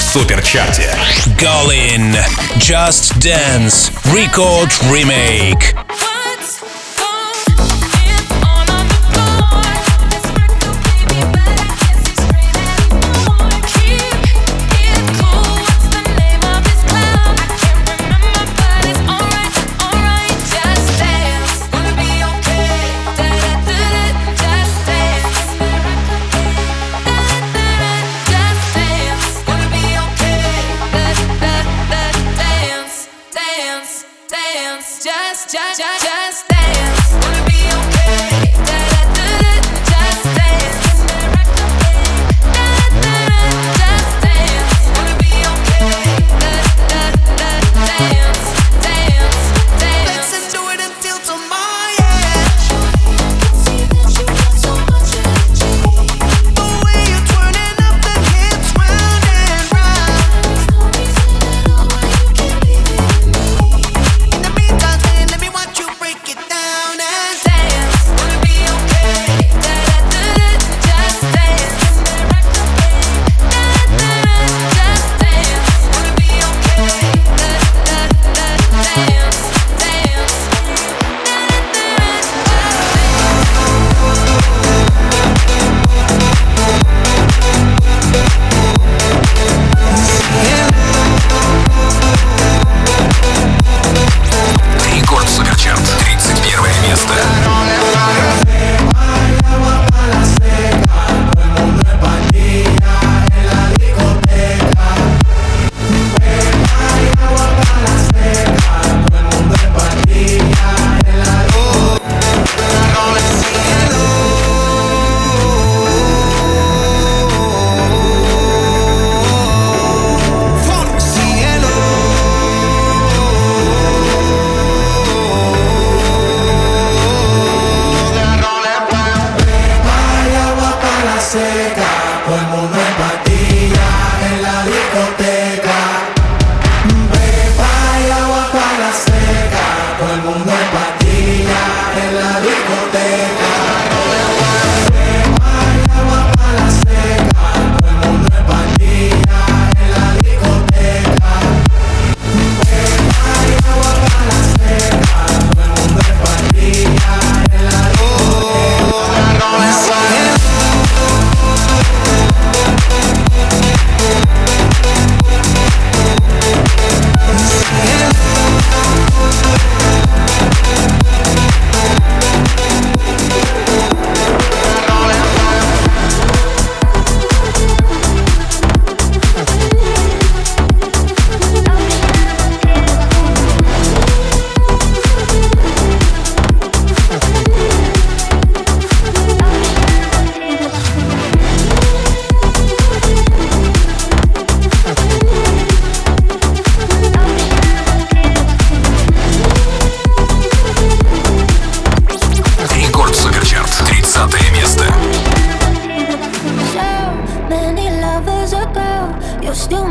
суперчарте. Голин. Just Dance. Record Remake.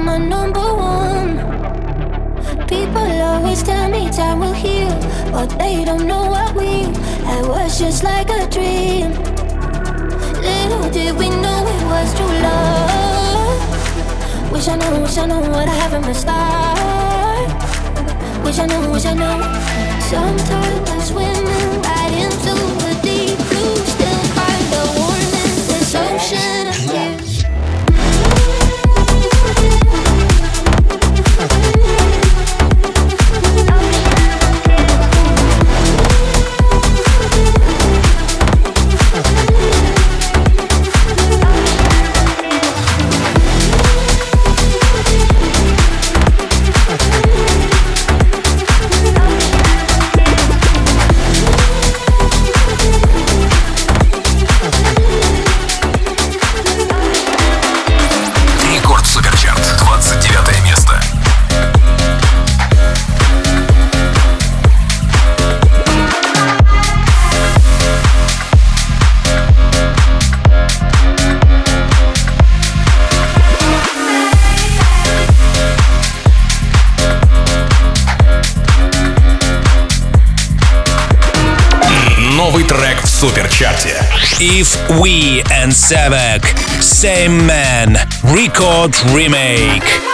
my number one. People always tell me time will heal, but they don't know what we had was just like a dream. Little did we know it was true love. Wish I knew, wish I knew what I have in my start. Wish I knew, wish I knew. Sometimes I swim right into the deep blue, still find the warmth in this ocean. Суперчарте. If We and Sevek, Same Man, Record Remake.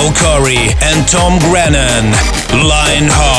Joel Corry and Tom Grennan. Lionheart. Oh,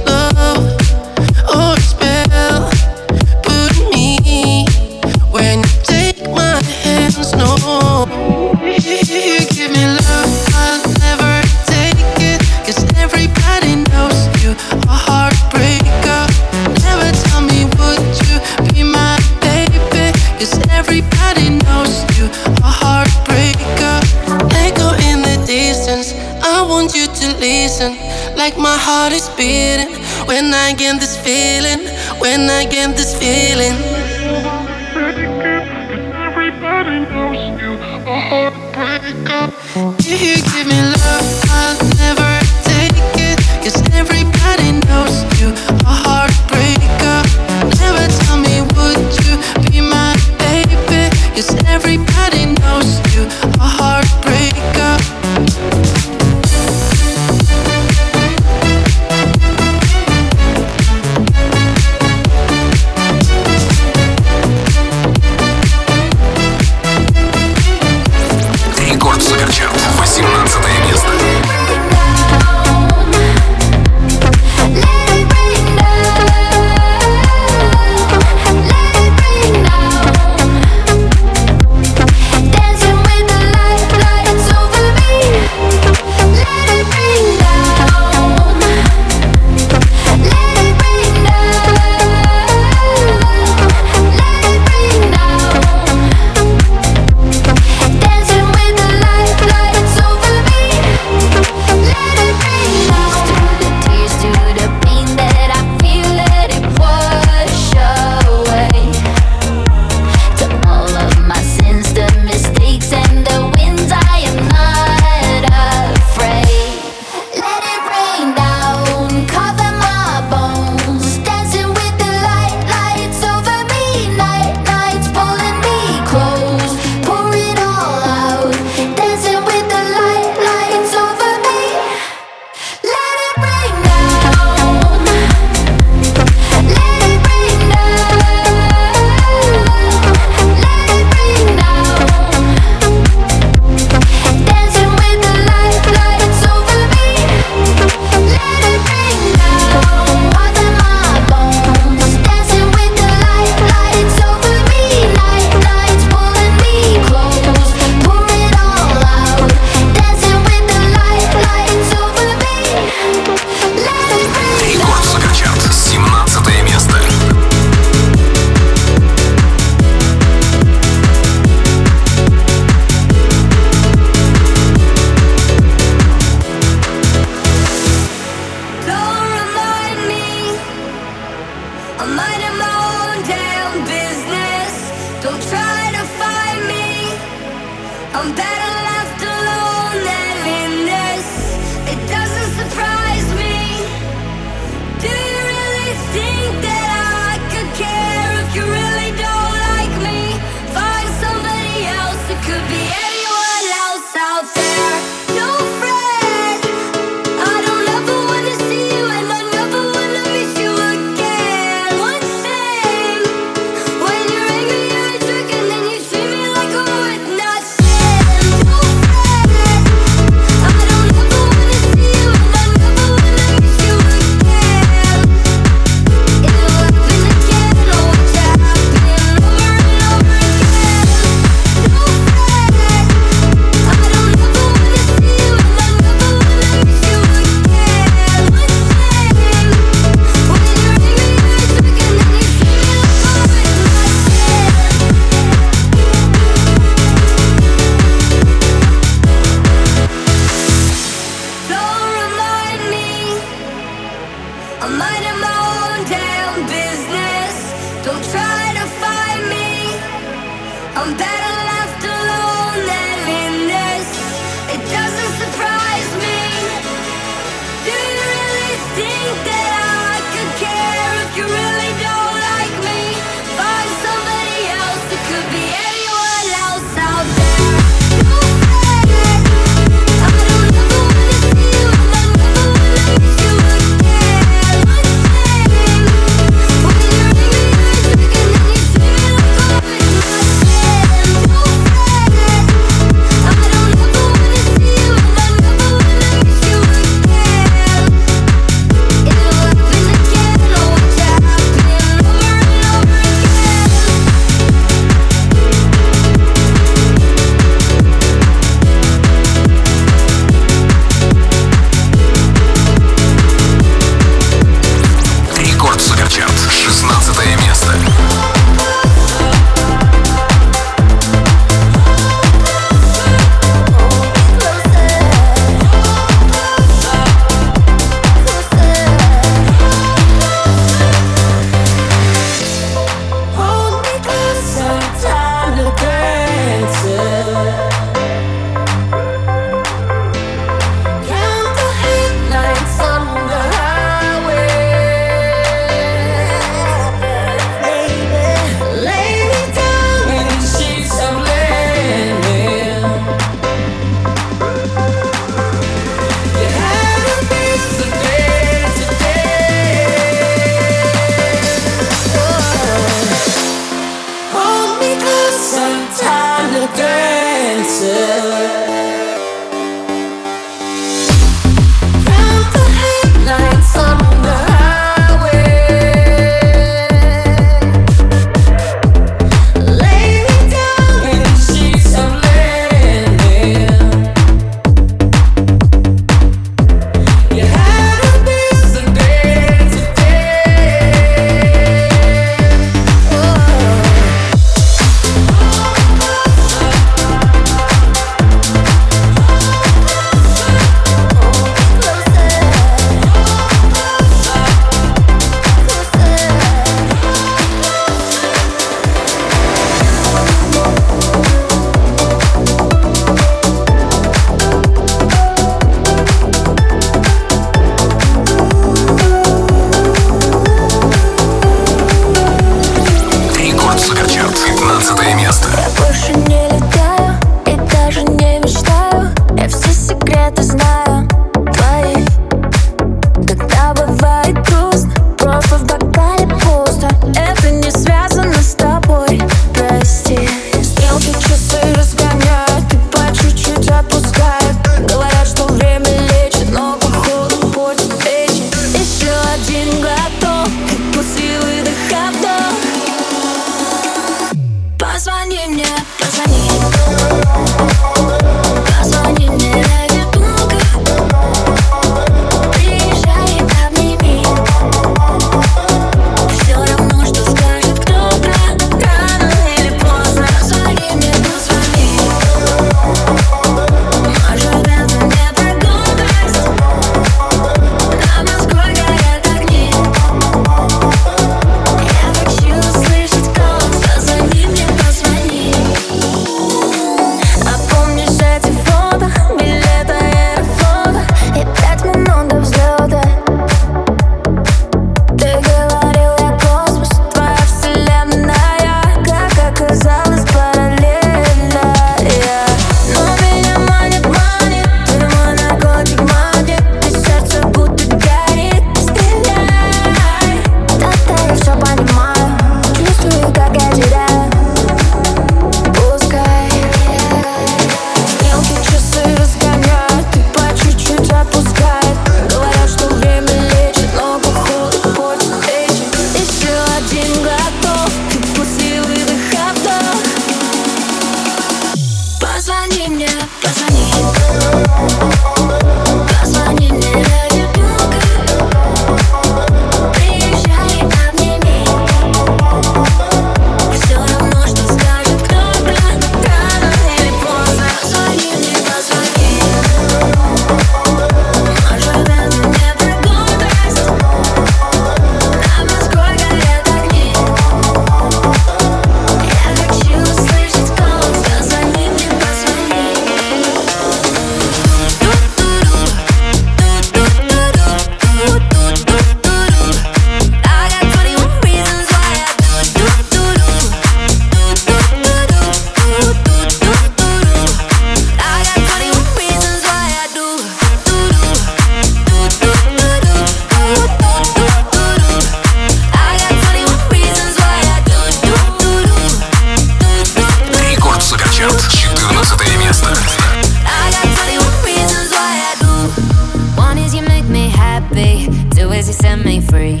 happy. Do as you set me free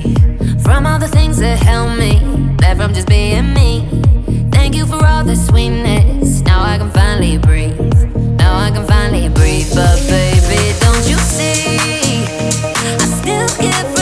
from all the things that held me back from just being me. Thank you for all the sweetness. Now I can finally breathe. Now I can finally breathe. But baby, don't you see? I still get give.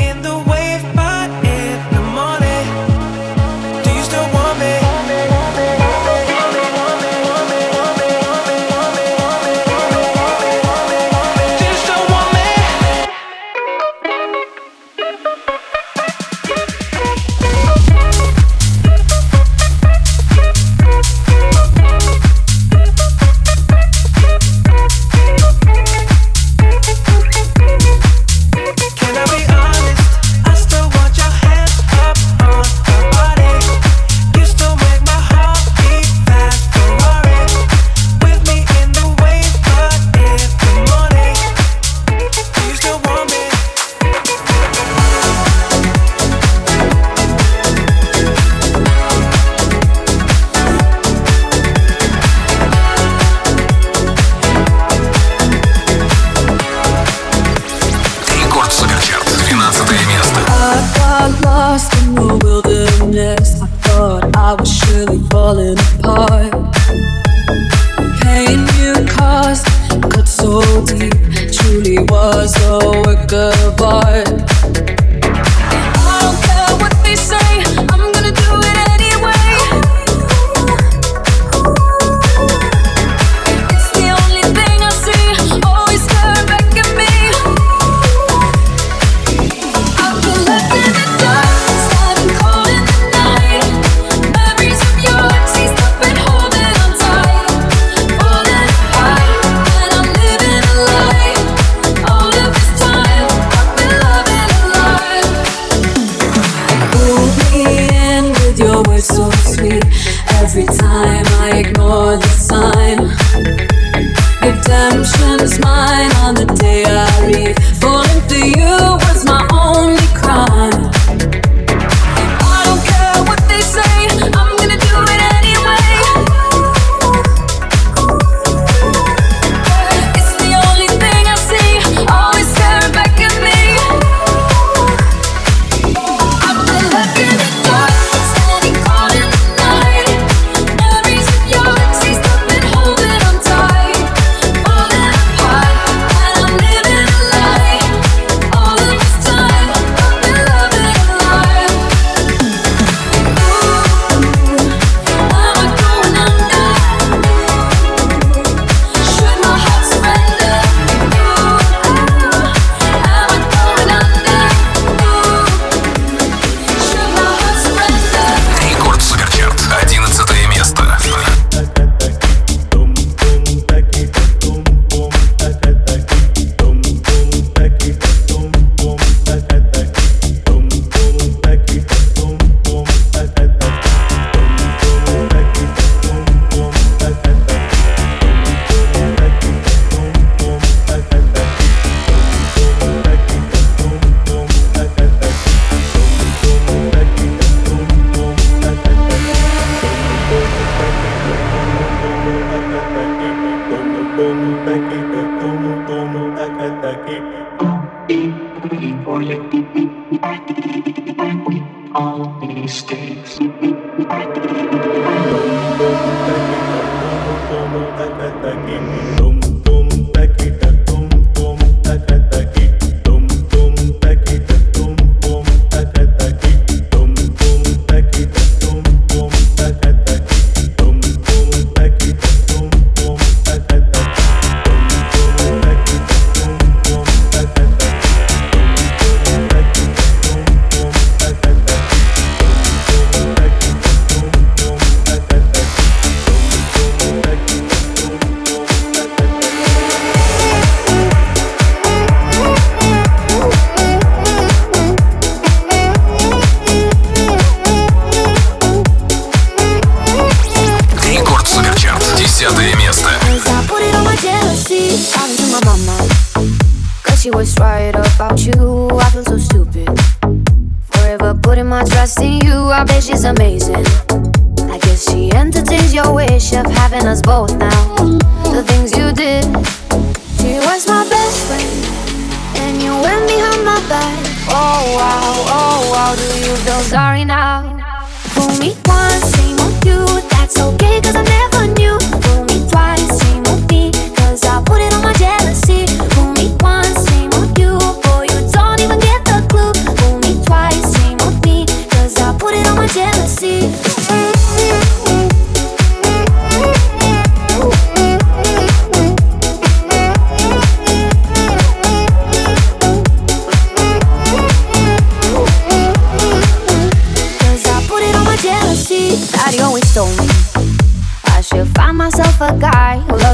All these.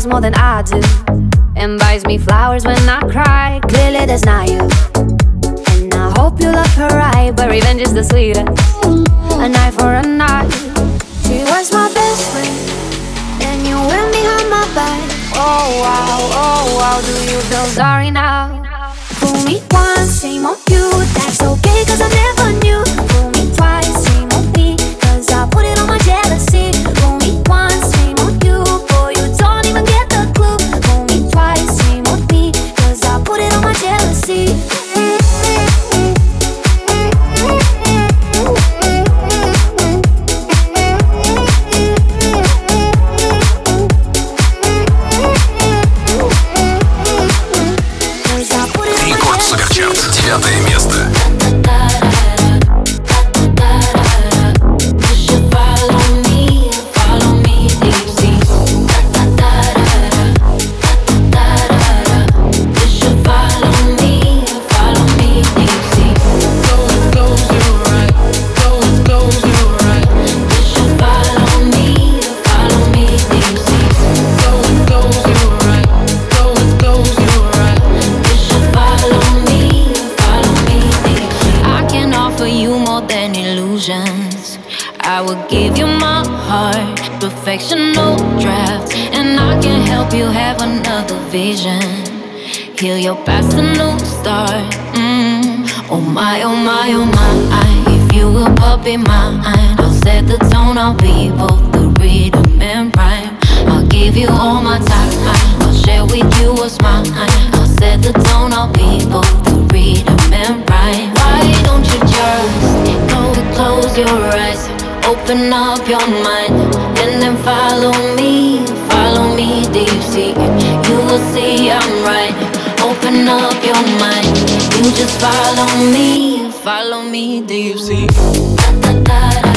More than I do. And buys me flowers when I cry. Clearly, that's not you. And I hope you love her right, but revenge is the sweetest. A night for a night. She was my best friend. And you went behind my back. Oh wow, oh wow, do you feel sorry now? Fool me once, shame on you. That's okay, cause I never knew. Past, a new start. Mm. Oh my, oh my, oh my. If you will puppy mine, I'll set the tone. I'll be both the rhythm and rhyme. I'll give you all my time. I'll share with you what's mine. I'll set the tone. I'll be both the rhythm and rhyme. Why don't you just go close your eyes, open up your mind, and then follow me, follow me, deep sea. You will see I'm right. Open up your mind, you just follow me, follow me, sea. You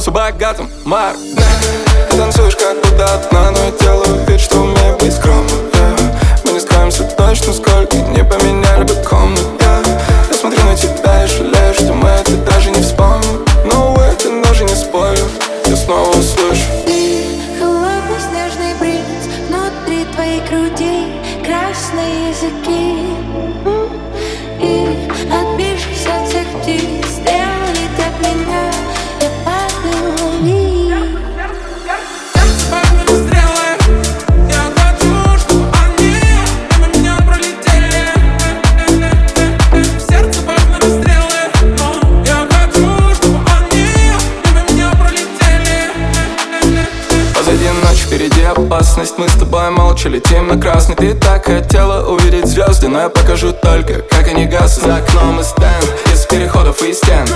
вернулся богатым Марк. Танцуешь как будто одна, но тело вижу только, как они гаснут. За окном и стенд Из переходов и стен.